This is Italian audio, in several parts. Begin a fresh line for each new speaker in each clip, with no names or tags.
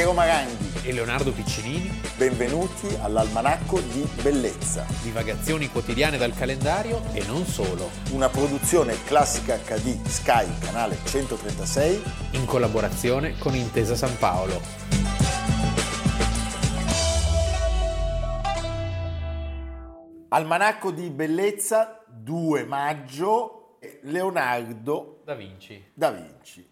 Piero Maranghi
e Leonardo Piccinini.
Benvenuti all'Almanacco di Bellezza.
Divagazioni quotidiane dal calendario e non solo.
Una produzione classica HD Sky, canale 136.
In collaborazione con Intesa San Paolo.
Almanacco di Bellezza, 2 maggio, Leonardo
da Vinci.
Da Vinci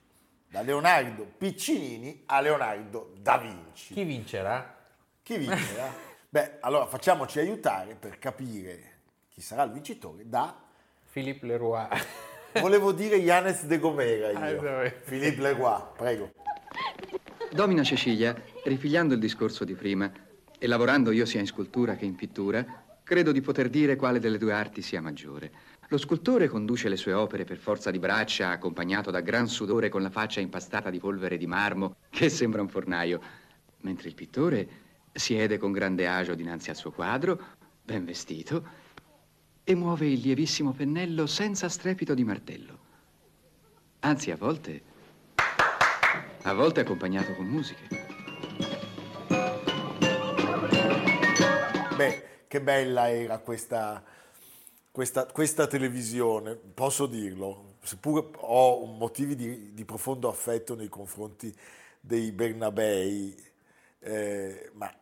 da Leonardo Piccinini a Leonardo da Vinci.
Chi vincerà?
Chi vincerà? Beh, allora facciamoci aiutare per capire chi sarà il vincitore da
Philippe Leroy.
Volevo dire Yanez de Gomera io. Ah, Philippe Leroy, prego.
Domina Cecilia, rifigliando il discorso di prima e lavorando io sia in scultura che in pittura, credo di poter dire quale delle due arti sia maggiore. Lo scultore conduce le sue opere per forza di braccia, accompagnato da gran sudore con la faccia impastata di polvere di marmo, che sembra un fornaio, mentre il pittore siede con grande agio dinanzi al suo quadro, ben vestito, e muove il lievissimo pennello senza strepito di martello. Anzi, a volte... a volte accompagnato con musiche.
Che bella era questa questa, questa, televisione, posso dirlo, seppur ho motivi di, di profondo affetto nei confronti dei Bernabei, eh, ma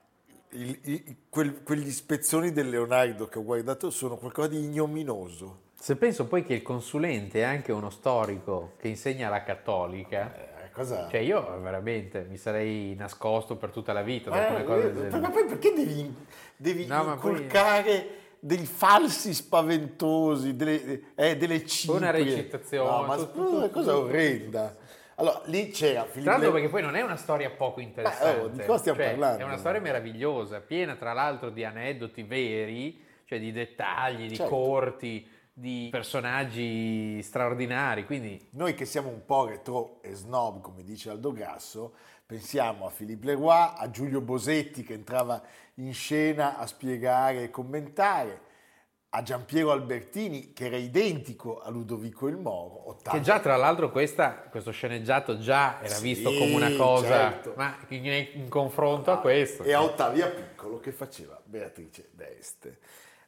il, il, quel, quegli spezzoni del Leonardo che ho guardato sono qualcosa di ignominoso.
Se penso poi che il consulente è anche uno storico che insegna la cattolica,
cosa?
Cioè io veramente mi sarei nascosto per tutta la vita ma, cose
ma, ma poi perché devi, devi no, inculcare... Poi dei falsi spaventosi, delle, eh, delle ciprie.
Una recitazione.
No, ma tutto, una cosa orrenda. Allora, lì c'era
Filippo... Tra l'altro perché poi non è una storia poco interessante. oh,
di cosa stiamo
cioè,
parlando?
È una storia meravigliosa, piena tra l'altro di aneddoti veri, cioè di dettagli, di certo. corti, di personaggi straordinari. Quindi...
Noi che siamo un po' retro e snob, come dice Aldo Grasso, pensiamo a Philippe Leroy, a Giulio Bosetti che entrava in scena a spiegare e commentare, a Giampiero Albertini che era identico a Ludovico il Moro.
80. Che già tra l'altro questa, questo sceneggiato già era sì, visto come una cosa, certo. ma in, in confronto ah, a questo.
E a Ottavia Piccolo che faceva Beatrice d'Este.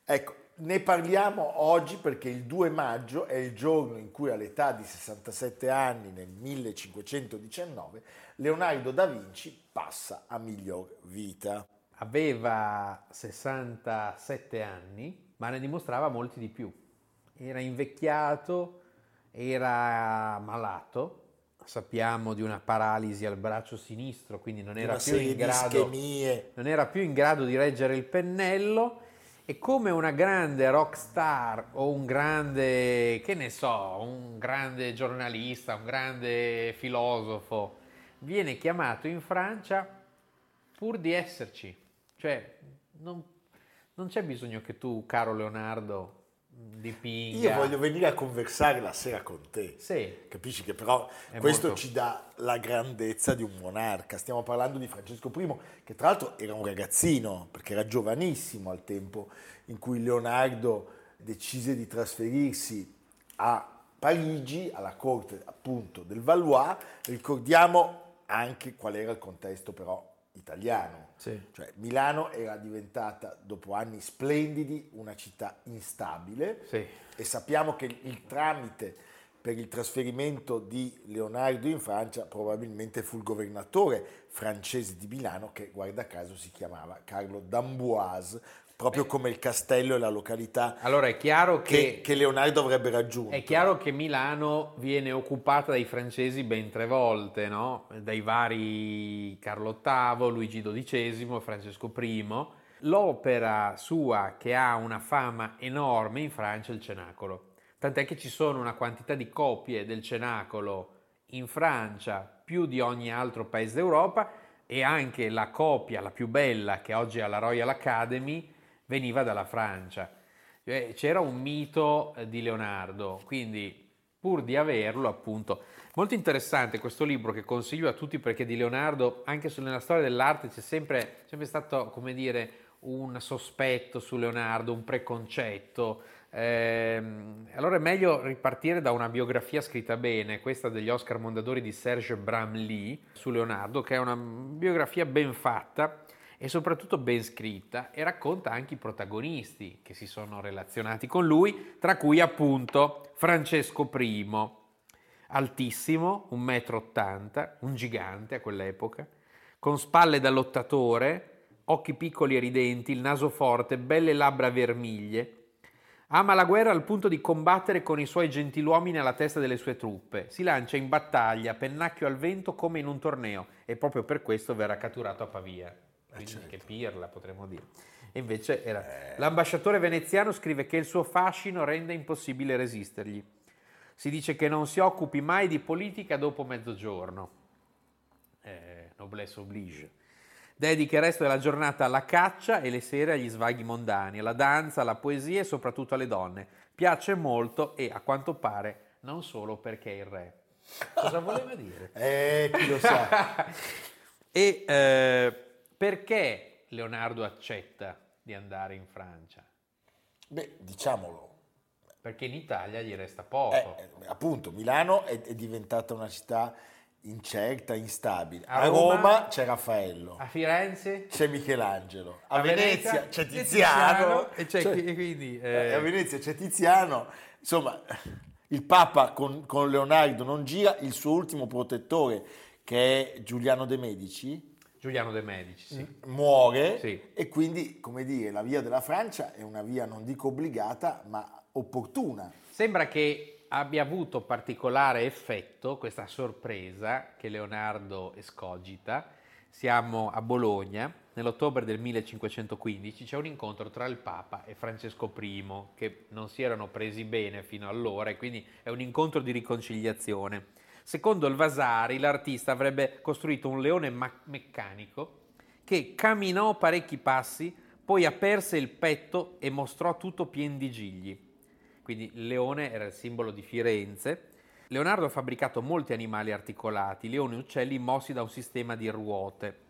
Ecco, ne parliamo oggi perché il 2 maggio è il giorno in cui all'età di 67 anni, nel 1519, Leonardo da Vinci passa a miglior vita.
Aveva 67 anni, ma ne dimostrava molti di più. Era invecchiato, era malato, sappiamo di una paralisi al braccio sinistro, quindi non era, più in, grado, non era più in grado di reggere il pennello e come una grande rock star o un grande, che ne so, un grande giornalista, un grande filosofo, viene chiamato in Francia pur di esserci. Cioè, non, non c'è bisogno che tu, caro Leonardo, dipinga.
Io voglio venire a conversare la sera con te.
Sì.
Capisci che però È questo molto... ci dà la grandezza di un monarca. Stiamo parlando di Francesco I, che tra l'altro era un ragazzino, perché era giovanissimo al tempo in cui Leonardo decise di trasferirsi a Parigi, alla corte appunto del Valois. Ricordiamo anche qual era il contesto però italiano.
Sì.
Cioè, Milano era diventata, dopo anni splendidi, una città instabile
sì.
e sappiamo che il tramite per il trasferimento di Leonardo in Francia probabilmente fu il governatore francese di Milano che guarda caso si chiamava Carlo d'Amboise, proprio come il castello e la località
allora è chiaro che,
che, che, Leonardo avrebbe raggiunto.
È chiaro che Milano viene occupata dai francesi ben tre volte, no? dai vari Carlo VIII, Luigi XII, Francesco I. L'opera sua che ha una fama enorme in Francia è il Cenacolo. Tant'è che ci sono una quantità di copie del Cenacolo in Francia più di ogni altro paese d'Europa e anche la copia, la più bella, che oggi è alla Royal Academy, veniva dalla Francia. Cioè, c'era un mito eh, di Leonardo, quindi pur di averlo, appunto. Molto interessante questo libro che consiglio a tutti perché di Leonardo, anche nella storia dell'arte, c'è sempre, sempre stato, come dire, un sospetto su Leonardo, un preconcetto. Eh, allora è meglio ripartire da una biografia scritta bene, questa degli Oscar Mondadori di Serge Bramley su Leonardo, che è una biografia ben fatta e soprattutto ben scritta e racconta anche i protagonisti che si sono relazionati con lui, tra cui appunto Francesco I, altissimo, 1,80 m, un gigante a quell'epoca, con spalle da lottatore, occhi piccoli e ridenti, il naso forte, belle labbra vermiglie, Ama la guerra al punto di combattere con i suoi gentiluomini alla testa delle sue truppe. Si lancia in battaglia, pennacchio al vento come in un torneo e proprio per questo verrà catturato a Pavia. Eh, Quindi certo. che pirla potremmo dire. E invece era... Eh. L'ambasciatore veneziano scrive che il suo fascino rende impossibile resistergli. Si dice che non si occupi mai di politica dopo mezzogiorno. Eh, noblesse oblige. Dedica il resto della giornata alla caccia e le sere agli svaghi mondani, alla danza, alla poesia e soprattutto alle donne. Piace molto e, a quanto pare, non solo perché è il re. Cosa voleva dire?
eh, chi lo sa.
e eh, perché Leonardo accetta di andare in Francia?
Beh, diciamolo.
Perché in Italia gli resta poco.
Eh, appunto, Milano è, è diventata una città incerta, instabile. A, a Roma, Roma, c'è Raffaello.
A Firenze
c'è Michelangelo. A, a Venezia, Venezia, c'è Tiziano.
E c'è, cioè, quindi,
eh... A Venezia c'è Tiziano. Insomma, il Papa con, con, Leonardo non gira, il suo ultimo protettore, che è Giuliano de Medici.
Giuliano de Medici, sì.
Muore
sì.
e quindi, come dire, la via della Francia è una via non dico obbligata, ma opportuna.
Sembra che abbia avuto particolare effetto questa sorpresa che Leonardo escogita. Siamo a Bologna, nell'ottobre del 1515 c'è un incontro tra il Papa e Francesco I che non si erano presi bene fino allora e quindi è un incontro di riconciliazione. Secondo il Vasari l'artista avrebbe costruito un leone ma- meccanico che camminò parecchi passi, poi aperse il petto e mostrò tutto pien di gigli quindi il leone era il simbolo di Firenze. Leonardo ha fabbricato molti animali articolati, leoni e uccelli mossi da un sistema di ruote.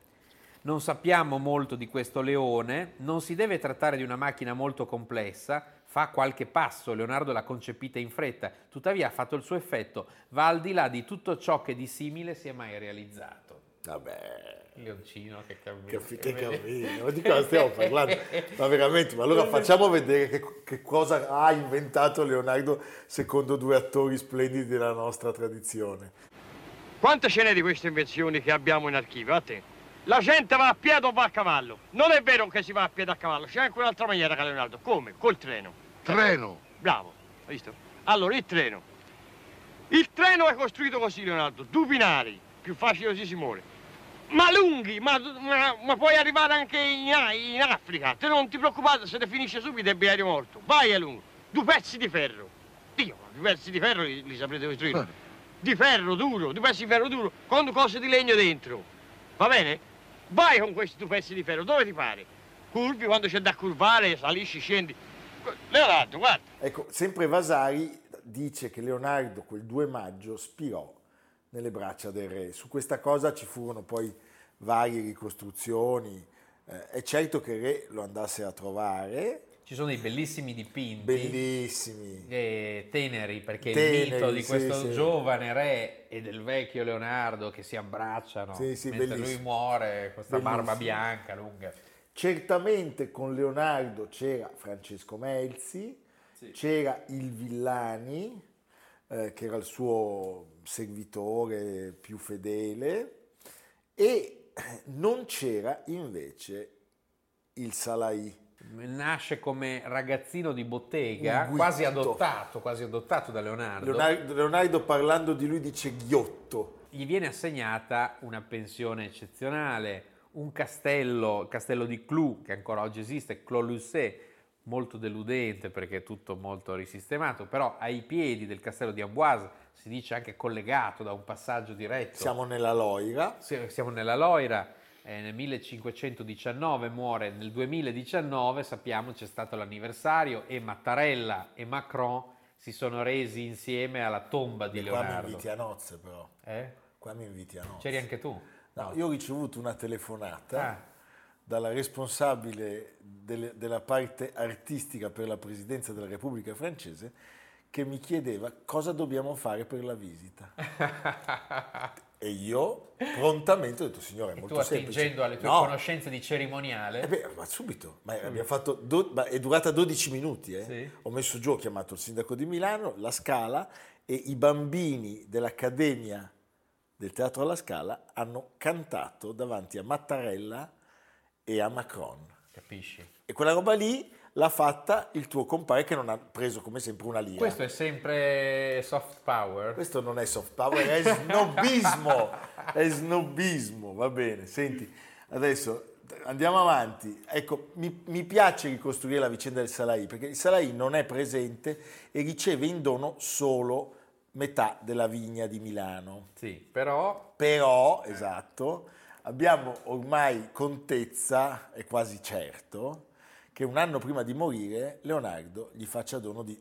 Non sappiamo molto di questo leone, non si deve trattare di una macchina molto complessa, fa qualche passo, Leonardo l'ha concepita in fretta, tuttavia ha fatto il suo effetto, va al di là di tutto ciò che di simile si è mai realizzato.
Vabbè,
Leoncino che cammina.
Che, che cammina, ma di cosa stiamo parlando? ma veramente, ma allora facciamo vedere che, che, cosa ha inventato Leonardo secondo due attori splendidi della nostra tradizione.
Quante ce n'è di queste invenzioni che abbiamo in archivio? A te? La gente va a piedi o va a cavallo? Non è vero che si va a piedi o a cavallo, c'è anche un'altra maniera che Leonardo. Come? Col treno.
Treno?
Bravo, hai visto? Allora, il treno. Il treno è costruito così, Leonardo, due binari, più facile così si muore ma lunghi, ma, ma, ma, puoi arrivare anche in, in, Africa. Te non ti preoccupare se ne finisce subito il binario morto. Vai a lungo. Due pezzi di ferro. Dio, due pezzi di ferro li, li saprete costruire. Eh. Di ferro duro, due pezzi di ferro duro, con cose di legno dentro. Va bene? Vai con questi due pezzi di ferro, dove ti pare? Curvi, quando c'è da curvare, salisci, scendi. Leonardo, guarda.
Ecco, sempre Vasari dice che Leonardo quel 2 maggio spirò nelle braccia del re. Su questa cosa ci furono poi varie ricostruzioni. Eh, è certo che il re lo andasse a trovare.
Ci sono dei bellissimi dipinti.
Bellissimi.
Eh, teneri, perché teneri, il mito di questo sì, giovane re e del vecchio Leonardo che si abbracciano sì, sì, mentre bellissimo. lui muore, questa bellissimo. barba bianca lunga.
Certamente con Leonardo c'era Francesco Melzi, c'era il Villani, eh, che era il suo servitore più fedele, e non c'era invece il Salai.
Nasce come ragazzino di bottega, quasi adottato, quasi adottato da Leonardo.
Leonardo. Leonardo parlando di lui dice ghiotto.
Gli viene assegnata una pensione eccezionale, un castello, il castello di Clou, che ancora oggi esiste, Clos-Lucé, molto deludente perché è tutto molto risistemato, però ai piedi del castello di Amboise si dice anche collegato da un passaggio diretto.
Siamo nella Loira.
Siamo nella Loira, eh, nel 1519 muore, nel 2019 sappiamo c'è stato l'anniversario e Mattarella e Macron si sono resi insieme alla tomba di e Leonardo.
Qua mi inviti a nozze però.
Eh?
Qua mi inviti a nozze.
C'eri anche tu?
No, io ho ricevuto una telefonata. Ah dalla responsabile delle, della parte artistica per la presidenza della Repubblica francese che mi chiedeva cosa dobbiamo fare per la visita. e io prontamente ho detto, signore, è
e
molto
tu
semplice.
attingendo alle tue
No.
conoscenze di cerimoniale,
Eh beh, ma subito, ma abbiamo fatto do- ma è durata 12 minuti. eh.
Sì.
Ho messo giù, ho chiamato il sindaco di Milano, la Scala e i bambini dell'Accademia del Teatro alla Scala hanno cantato davanti a Mattarella e a Macron.
capisci?
E quella roba lì l'ha fatta il tuo compare che non ha preso come sempre una lira.
Questo è sempre soft power.
Questo non è soft power, è snobismo, è snobismo, va bene. Senti, adesso andiamo avanti. Ecco, mi, mi piace ricostruire la vicenda del Salai, perché il Salai non è presente e riceve in dono solo metà della vigna di Milano.
Sì, però
Però, esatto, abbiamo ormai contezza, è quasi certo, che un anno prima di morire Leonardo gli faccia dono di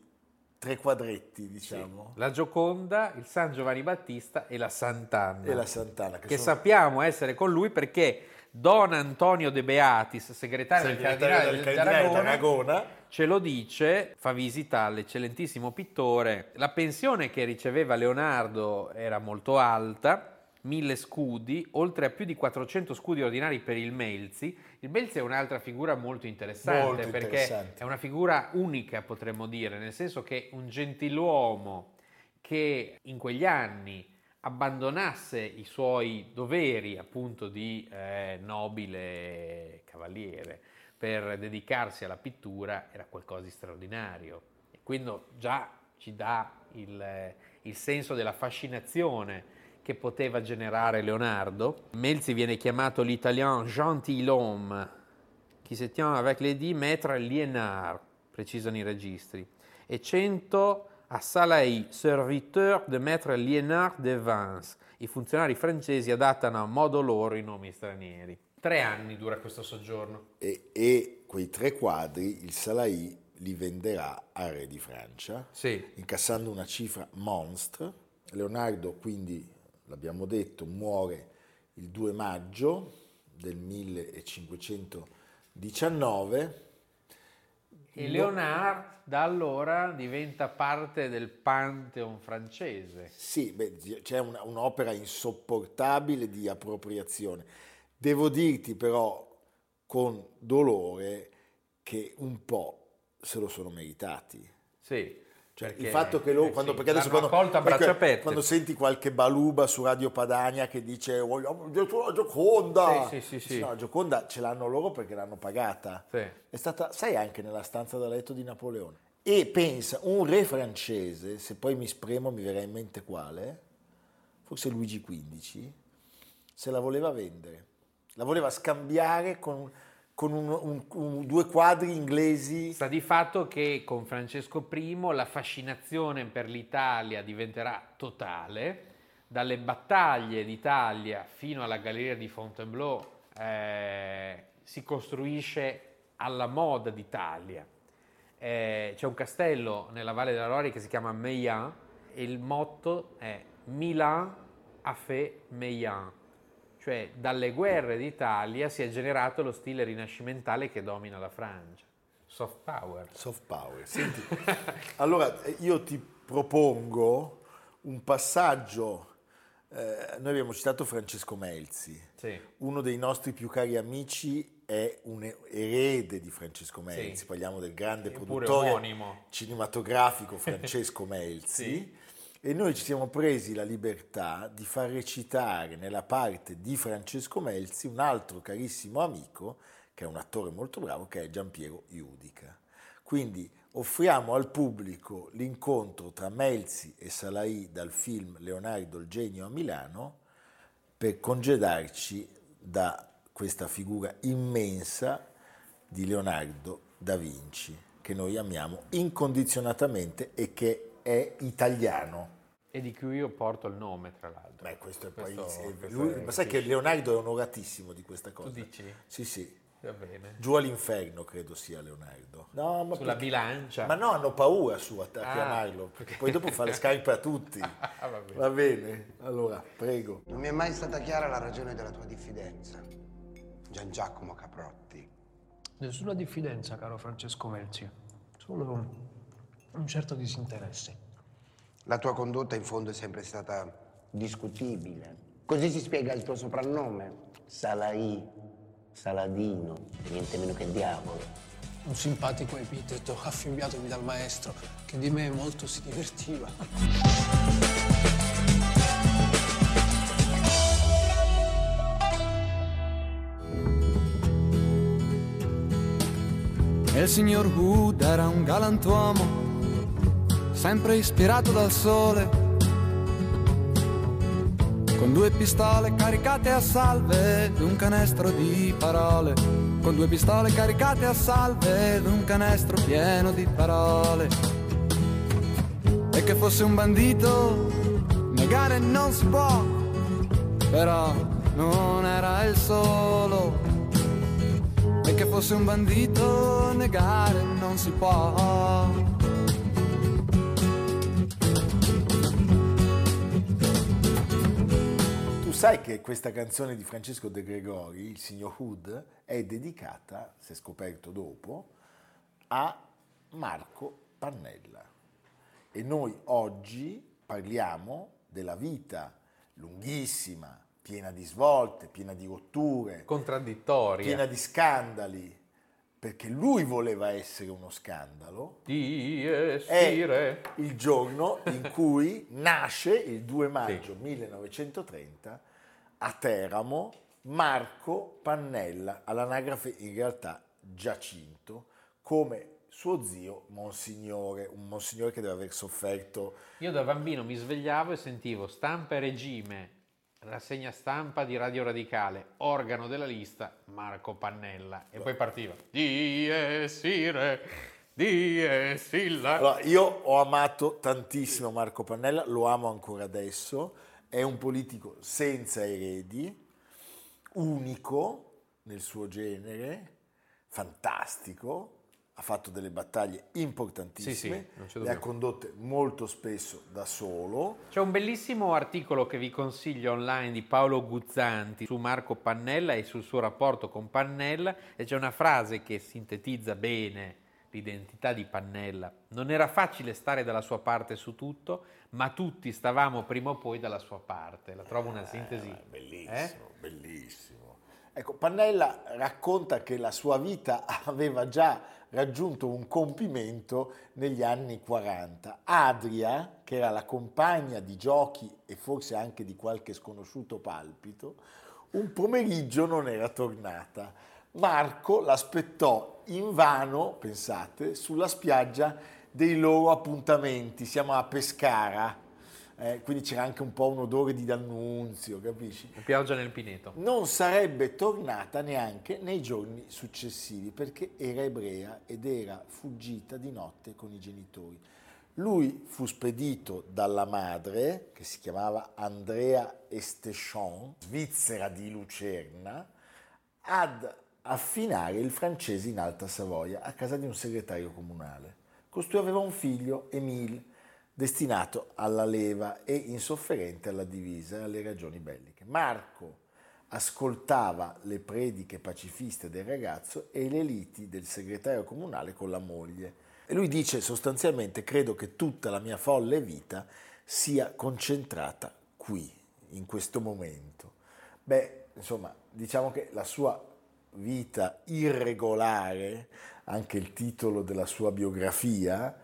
tre quadretti, diciamo,
la Gioconda, il San Giovanni Battista e la Sant'Anna.
e la Sant'Anna.
che
sono-
sappiamo essere con lui perché Don Antonio De Beatis, segretario, del
segretario del cardinale
Tarragona. ce lo dice, fa visita all'eccellentissimo pittore. La pensione che riceveva Leonardo era molto alta, mille scudi, oltre a più di 400 scudi ordinari per il Melzi. Il Melzi è un'altra figura molto interessante
Molto
perché
interessante.
è una figura unica, potremmo dire, nel senso che un gentiluomo che in quegli anni abbandonasse i suoi doveri appunto di eh, nobile cavaliere per dedicarsi alla pittura era qualcosa di straordinario. E quindi già ci dà il, eh, il senso della fascinazione che poteva generare Leonardo. Melzi viene chiamato l'italien gentilhomme, qui se tient avec les dix maîtres liénards, precisano i registri, e 100 a Salaï, serviteur de maître liénard de Vins. I funzionari francesi adattano a modo loro i nomi stranieri. Tre anni dura questo soggiorno.
E, e quei tre quadri il Salai li venderà al re di Francia,
Sì.
incassando una cifra monstre. Leonardo quindi, l'abbiamo detto, muore il 2 maggio del 1519.
E Leonard da allora diventa parte del Pantheon francese.
Sì, beh, c'è una- un'opera insopportabile di appropriazione. Devo dirti però con dolore che un po' se lo sono meritati.
Sì.
Cioè, il fatto che loro,
eh
quando,
sì,
perché adesso quando,
braccia
perché quando senti qualche baluba su Radio Padania che dice vogliamo dietro la Gioconda,
Sì, sì, sì, sì.
no, la Gioconda ce l'hanno loro perché l'hanno pagata. È stata, sai, anche nella stanza da letto di Napoleone. E pensa, un re francese, se poi mi spremo mi verrà in mente quale, forse Luigi XV, se la voleva vendere. La voleva scambiare con, con un- un- un- due quadri inglesi.
Sta di fatto che con Francesco I la fascinazione per l'Italia diventerà totale, dalle battaglie d'Italia fino alla galleria di Fontainebleau eh, si costruisce alla moda d'Italia. Eh, c'è un castello nella Valle della Lori che si chiama Meillan e il motto è Milan a fait Meillan, cioè dalle guerre d'Italia si è generato lo stile rinascimentale che domina la Francia. Soft power.
Soft power. Senti, allora io ti propongo un passaggio. eh, noi abbiamo citato Francesco Melzi.
Sì.
Uno dei nostri più cari amici è un e- erede di Francesco Melzi,
Sì.
parliamo del grande
Oppure
produttore
omonimo.
cinematografico Francesco Melzi.
Sì.
E noi ci siamo presi la libertà di far recitare nella parte di Francesco Melzi un altro carissimo amico, che è un attore molto bravo, che è Giampiero Iudica. Quindi offriamo al pubblico l'incontro tra Melzi e Salai dal film Leonardo il genio a Milano per congedarci da questa figura immensa di Leonardo da Vinci, che noi amiamo incondizionatamente e che è italiano.
E di cui io porto il nome, tra l'altro.
Beh, questo è poi.
Questo- questo
lui-
è-
ma sai che Leonardo è onoratissimo di questa cosa?
dici?
Sì, sì.
Va bene.
Giù all'inferno credo sia Leonardo. No, ma
Sulla
perché-
bilancia.
Ma no, hanno paura su a,
Ah.
chiamarlo, perché poi dopo fa le scarpe a tutti.
va bene.
Va bene, allora, prego.
Non mi è mai stata chiara la ragione della tua diffidenza. Gian Giacomo Caprotti?
Nessuna diffidenza, caro Francesco Melzi, solo un certo disinteresse.
La tua condotta in fondo è sempre stata discutibile. Così si spiega il tuo soprannome. Salai, Saladino, niente meno che diavolo.
Un simpatico epiteto affibbiatomi dal maestro, che di me molto si divertiva.
il signor Wood era un galantuomo, sempre ispirato dal sole, con due pistole caricate a salve ed un canestro di parole, con due pistole caricate a salve ed un canestro pieno di parole. E che fosse un bandito, negare non si può, però non era il solo e che fosse un bandito negare non si può.
Sai che questa canzone di Francesco De Gregori, il signor Hood, è dedicata, si è scoperto dopo, a Marco Pannella. E noi oggi parliamo della vita lunghissima, piena di svolte, piena di rotture,
contraddittoria,
piena di scandali, perché lui voleva essere uno scandalo.
Di.
È il giorno in cui nasce, il 2 maggio sì. 1930, a Teramo, Marco Pannella, all'anagrafe in realtà Giacinto, come suo zio Monsignore, un Monsignore che deve aver sofferto.
Io da bambino mi svegliavo e sentivo stampa e regime rassegna stampa di Radio Radicale, organo della lista Marco Pannella. E poi partiva. Die sire, die silla.
Allora, io ho amato tantissimo Marco Pannella, lo amo ancora adesso. È un politico senza eredi, unico nel suo genere, fantastico, ha fatto delle battaglie importantissime, sì, sì, le ha condotte molto spesso da solo.
C'è un bellissimo articolo che vi consiglio online di Paolo Guzzanti su Marco Pannella e sul suo rapporto con Pannella e c'è una frase che sintetizza bene l'identità di Pannella. Non era facile stare dalla sua parte su tutto, ma tutti stavamo prima o poi dalla sua parte. La trovo una sintesi. Eh,
bellissimo, eh? bellissimo. Ecco, Pannella racconta che la sua vita aveva già raggiunto un compimento negli anni 40. Adria, che era la compagna di giochi e forse anche di qualche sconosciuto palpito, un pomeriggio non era tornata. Marco l'aspettò invano, pensate, sulla spiaggia dei loro appuntamenti. Siamo a Pescara, eh, quindi c'era anche un po' un odore di D'Annunzio, capisci?
La pioggia nel Pineto.
Non sarebbe tornata neanche nei giorni successivi perché era ebrea ed era fuggita di notte con i genitori. Lui fu spedito dalla madre, che si chiamava Andrea Estechon, svizzera di Lucerna, ad affinare il francese in Alta Savoia a casa di un segretario comunale. Costui aveva un figlio, Emile, destinato alla leva e insofferente alla divisa e alle ragioni belliche. Marco ascoltava le prediche pacifiste del ragazzo e le liti del segretario comunale con la moglie. E lui dice sostanzialmente credo che tutta la mia folle vita sia concentrata qui, in questo momento. Beh, insomma, diciamo che la sua vita irregolare, anche il titolo della sua biografia,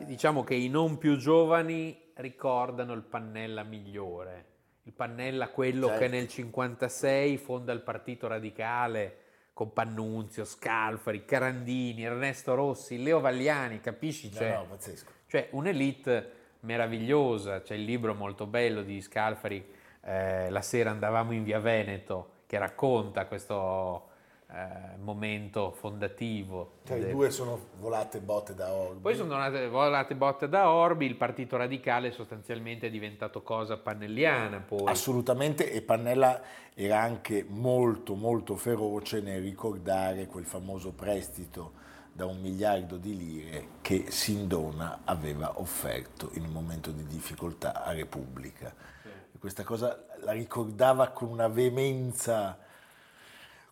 sì, diciamo che i non più giovani ricordano il Pannella migliore, il Pannella quello certo. che nel 1956 fonda il Partito Radicale con Pannunzio, Scalfari, Carandini, Ernesto Rossi, Leo Vagliani, capisci? Cioè,
no, no, pazzesco.
Cioè un'elite meravigliosa, c'è il libro molto bello di Scalfari, eh, La sera andavamo in via Veneto, che racconta questo eh, momento fondativo.
Cioè, del... I due sono volate botte da Orbi.
Poi sono volate botte da Orbi, il Partito Radicale sostanzialmente è diventato cosa pannelliana. Poi.
Assolutamente, e Pannella era anche molto molto feroce nel ricordare quel famoso prestito da un miliardo di lire che Sindona aveva offerto in un momento di difficoltà a Repubblica. Sì. Questa cosa la ricordava con una veemenza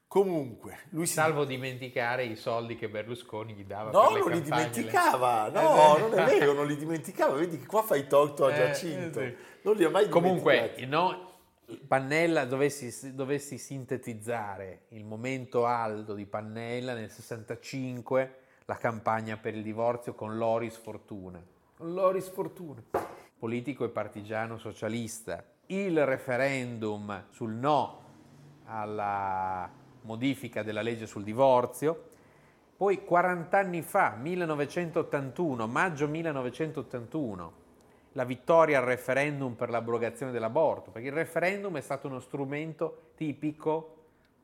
Comunque, lui si...
Salvo dimenticare i soldi che Berlusconi gli dava
No,
per le
non li dimenticava,
Eh,
no,
beh.
non è vero, non li dimenticava, vedi che qua fai torto a
Eh,
Giacinto,
eh, sì.
non li ha mai
Comunque,
dimenticati.
no, Pannella, dovessi, dovessi sintetizzare il momento alto di Pannella nel 65, la campagna per il divorzio con Loris Fortuna. Loris Fortuna. Politico e partigiano socialista. Il referendum sul no alla modifica della legge sul divorzio. Poi 40 anni fa, 1981, maggio 1981, la vittoria al referendum per l'abrogazione dell'aborto, perché il referendum è stato uno strumento tipico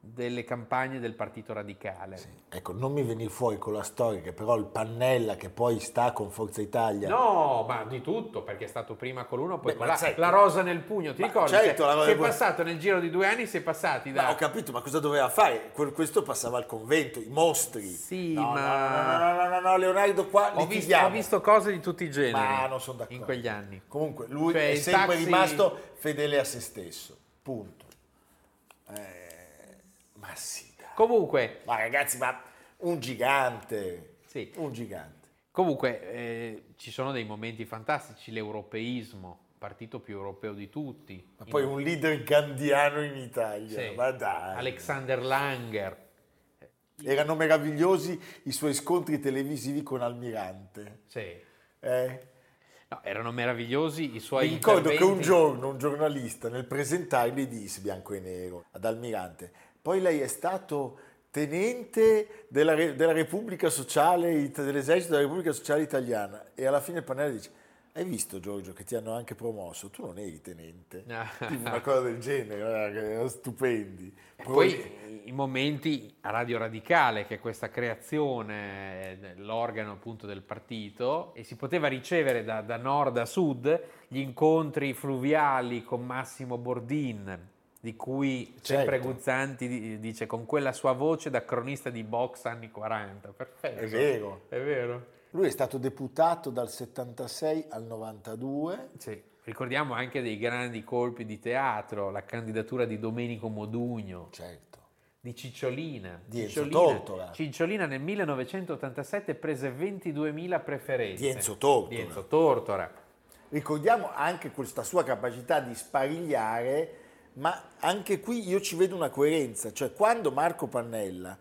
delle campagne del Partito Radicale.
Ecco, non mi venire fuori con la storia che però il Pannella che poi sta con Forza Italia...
No, ma di tutto, perché è stato prima con l'uno, poi
Beh,
con la, la rosa nel pugno, ti
Ma
ricordi?
certo,
Cioè,
la pugno.
passato nel giro di due anni, si è passati da...
Ma ho capito, ma cosa doveva fare? Que- Questo passava al convento, i mostri.
Sì,
no,
ma-
No, no, no, no, no, no, Leonardo qua
Ho visto, ho visto cose di tutti i generi
Ma non sono d'accordo.
in quegli anni.
Comunque, lui
Cioè,
è sempre
taxi-
rimasto fedele a se stesso. Punto. Eh, ma sì, dai.
Comunque,
Ma ragazzi, ma un gigante.
Sì.
Un gigante.
Comunque eh, ci sono dei momenti fantastici, l'europeismo, partito più europeo di tutti.
Ma poi un leader gandiano in Italia.
Sì.
Ma dai.
Alexander Langer.
Erano meravigliosi i suoi scontri televisivi con Almirante.
Sì.
Eh?
No, erano meravigliosi i suoi
Mi ricordo che un
interventi.
giorno un giornalista nel presentarli disse bianco e nero ad Almirante, poi lei è stato tenente della, della Repubblica Sociale, It- dell'esercito della Repubblica Sociale Italiana e alla fine il pannello dice, hai visto Giorgio che ti hanno anche promosso? Tu non eri tenente. una cosa del genere, stupendi.
E poi i momenti a Radio Radicale, che è questa creazione dell'organo appunto del partito, e si poteva ricevere da, da nord a sud gli incontri fluviali con Massimo Bordin, di cui sempre
Certo.
Guzzanti di- dice con quella sua voce da cronista di box anni 40. Perfetto.
È vero.
È vero.
Lui è stato deputato dal 76 al 92.
Sì. Ricordiamo anche dei grandi colpi di teatro, la candidatura di Domenico Modugno.
Certo.
di Cicciolina.
Di Enzo
Cicciolina.
Tortora.
Cicciolina nel 1987 prese 22.000 preferenze.
Di Enzo Tortora.
Di Enzo Tortora.
Ricordiamo anche questa sua capacità di sparigliare, ma anche qui io ci vedo una coerenza, cioè quando Marco Pannella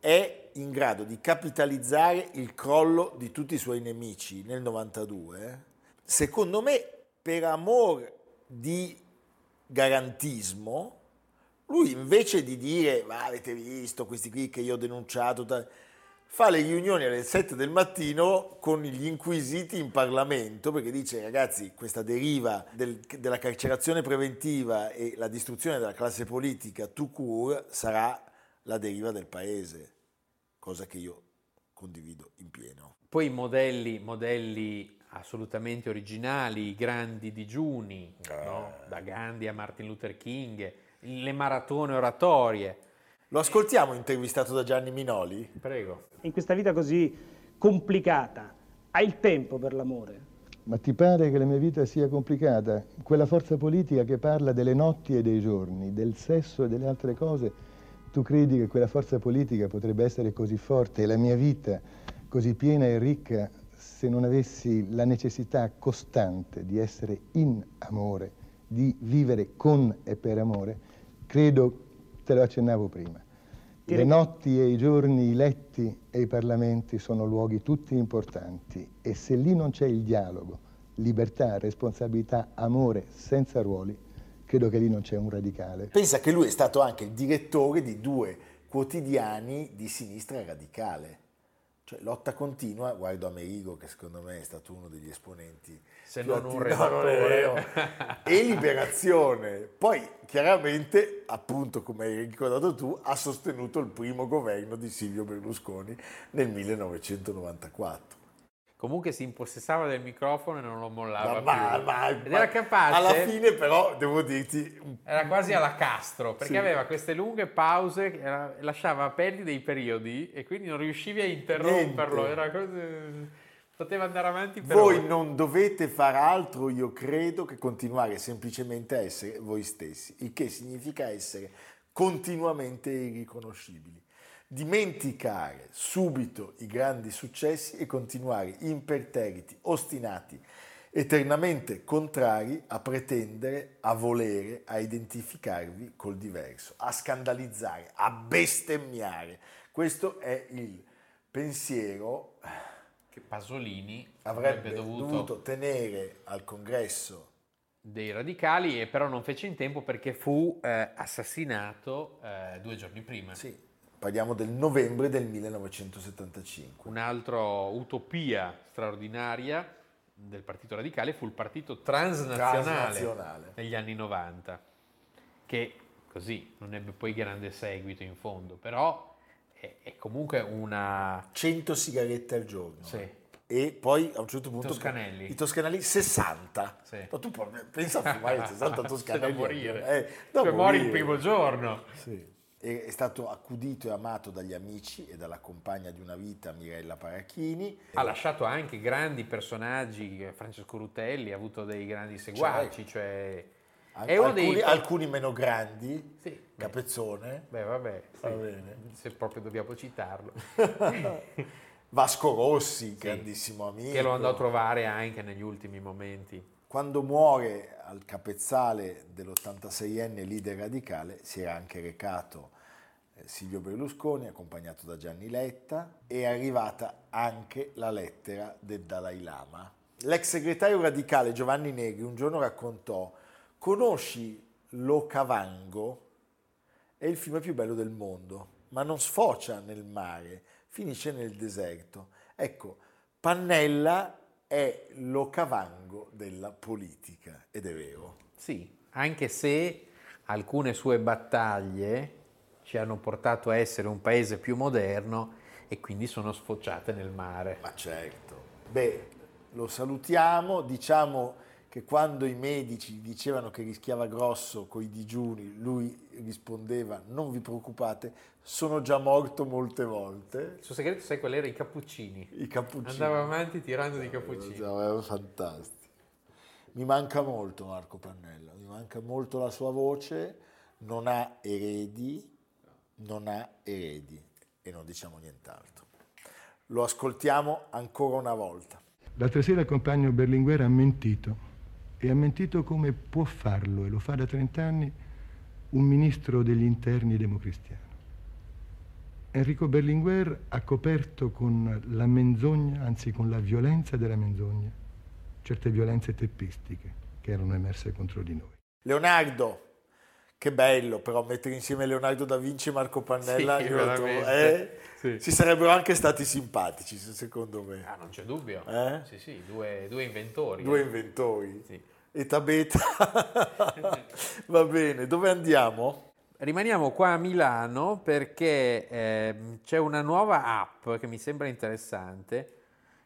è in grado di capitalizzare il crollo di tutti i suoi nemici nel 92, secondo me per amor di garantismo, lui invece di dire, ma avete visto questi qui che io ho denunciato, ta-", fa le riunioni alle 7 del mattino con gli inquisiti in Parlamento perché dice ragazzi questa deriva del- della carcerazione preventiva e la distruzione della classe politica tout court sarà la deriva del paese, cosa che io condivido in pieno.
Poi modelli, modelli assolutamente originali, i grandi digiuni, no? da Gandhi a Martin Luther King, le maratone oratorie.
Lo ascoltiamo intervistato da Gianni Minoli?
Prego.
In questa vita così complicata, hai il tempo per l'amore?
Ma ti pare che la mia vita sia complicata? Quella forza politica che parla delle notti e dei giorni, del sesso e delle altre cose, tu credi che quella forza politica potrebbe essere così forte e la mia vita così piena e ricca se non avessi la necessità costante di essere in amore, di vivere con e per amore? Credo, te lo accennavo prima. Le
Direi-
notti e i giorni, i letti e i parlamenti sono luoghi tutti importanti e se lì non c'è il dialogo, libertà, responsabilità, amore senza ruoli, credo che lì non c'è un radicale.
Pensa che lui è stato anche il direttore di due quotidiani di sinistra radicale. Cioè lotta continua, guardo Amerigo che secondo me è stato uno degli esponenti.
Se non un
attivi- no, vero. e Liberazione. Poi chiaramente, appunto come hai ricordato tu, ha sostenuto il primo governo di Silvio Berlusconi nel 1994.
Comunque si impossessava del microfono e non lo mollava
Ma-
più.
ma-
Ed era capace...
Alla fine però devo dirti...
Era quasi alla Castro, perché
Sì.
aveva queste lunghe pause, era- lasciava aperti dei periodi e quindi non riuscivi a interromperlo. Era cose- Poteva andare avanti per
Voi
ore.
non dovete far altro, io credo, che continuare semplicemente a essere voi stessi, il che significa essere continuamente irriconoscibili. Dimenticare subito i grandi successi e continuare imperterriti, ostinati, eternamente contrari a pretendere, a volere, a identificarvi col diverso, a scandalizzare, a bestemmiare. Questo è il pensiero
che Pasolini
avrebbe, avrebbe dovuto... dovuto tenere al congresso
dei radicali, e però non fece in tempo perché fu eh, assassinato eh, due giorni prima.
Sì, parliamo del novembre del 1975.
Un'altra utopia straordinaria del Partito Radicale fu il Partito Transnazionale, Transnazionale. negli anni 90, che così non ebbe poi grande seguito in fondo, però è, è comunque una...
100 sigarette al giorno.
Sì.
E poi a un certo punto...
I toscanelli.
I toscanelli 60. Sì. Ma tu pensa a fumare 60 toscanelli.
da morire. Eh, da cioè, morire. muori il primo giorno.
Sì è stato accudito e amato dagli amici e dalla compagna di una vita Mirella Paracchini.
Ha lasciato anche grandi personaggi, Francesco Rutelli ha avuto dei grandi seguaci, cioè...
Al- alcuni, dei... alcuni, meno grandi, sì, Capezzone.
Beh, vabbè, sì, se proprio dobbiamo citarlo.
Vasco Rossi, grandissimo amico.
Che lo andò a trovare anche negli ultimi momenti.
Quando muore al capezzale dell'86enne leader radicale si era anche recato Silvio Berlusconi, accompagnato da Gianni Letta, è arrivata anche la lettera del Dalai Lama. L'ex segretario radicale Giovanni Negri un giorno raccontò, conosci Lo Cavango? È il fiume più bello del mondo, ma non sfocia nel mare, finisce nel deserto. Ecco, Pannella è lo cavango della politica, ed è vero.
Sì, anche se alcune sue battaglie ci hanno portato a essere un paese più moderno e quindi sono sfociate nel mare.
Ma certo. Beh, lo salutiamo, diciamo che quando i medici dicevano che rischiava grosso coi digiuni, lui rispondeva non vi preoccupate, sono già morto molte volte.
Il suo segreto sai qual era? I cappuccini.
I cappuccini.
Andava avanti tirando di cappuccini.
Era fantastico. Mi manca molto Marco Pannella, mi manca molto la sua voce, non ha eredi, non ha eredi e non diciamo nient'altro. Lo ascoltiamo ancora una volta.
L'altra sera il compagno Berlinguer ha mentito e ha mentito come può farlo, e lo fa da 30 anni, un ministro degli interni democristiano. Enrico Berlinguer ha coperto con la menzogna, anzi con la violenza della menzogna, certe violenze teppistiche che erano emerse contro di noi.
Leonardo, che bello però mettere insieme Leonardo da Vinci e Marco Pannella, sì, trovo, eh, sì. si sarebbero anche stati simpatici secondo me.
Ah, non c'è dubbio. Eh? Sì, sì, due, due inventori.
Due eh. inventori. Sì eta beta. Va bene, dove andiamo?
Rimaniamo qua a Milano perché eh, c'è una nuova app che mi sembra interessante,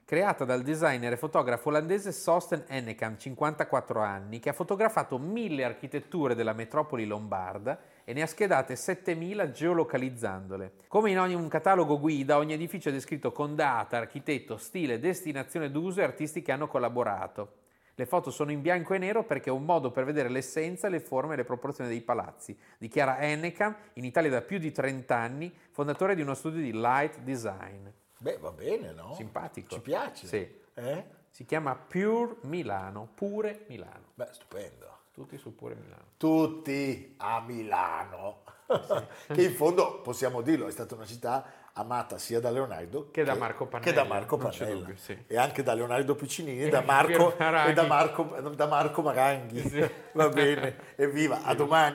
creata dal designer e fotografo olandese Sosten Ennekam, 54 anni, che ha fotografato mille architetture della metropoli lombarda e ne ha schedate 7000 geolocalizzandole. Come in ogni un catalogo guida, ogni edificio è descritto con data, architetto, stile, destinazione d'uso e artisti che hanno collaborato. Le foto sono in bianco e nero perché è un modo per vedere l'essenza, le forme e le proporzioni dei palazzi, dichiara Ennekam, in Italia da più di 30 anni, fondatore di uno studio di light design.
Beh, va bene, no?
Simpatico.
Ci piace.
Sì.
Eh?
Si chiama Pure Milano, Pure Milano.
Beh, stupendo.
Tutti su Pure Milano.
Tutti a Milano. Sì. che in fondo, possiamo dirlo, è stata una città amata sia da Leonardo
che, che da Marco Pannella,
che da Marco Pannella dubbio, sì. e anche da Leonardo Piccinini e da Marco, e da Marco, da Marco Maranghi. Sì. Va bene, evviva, a domani.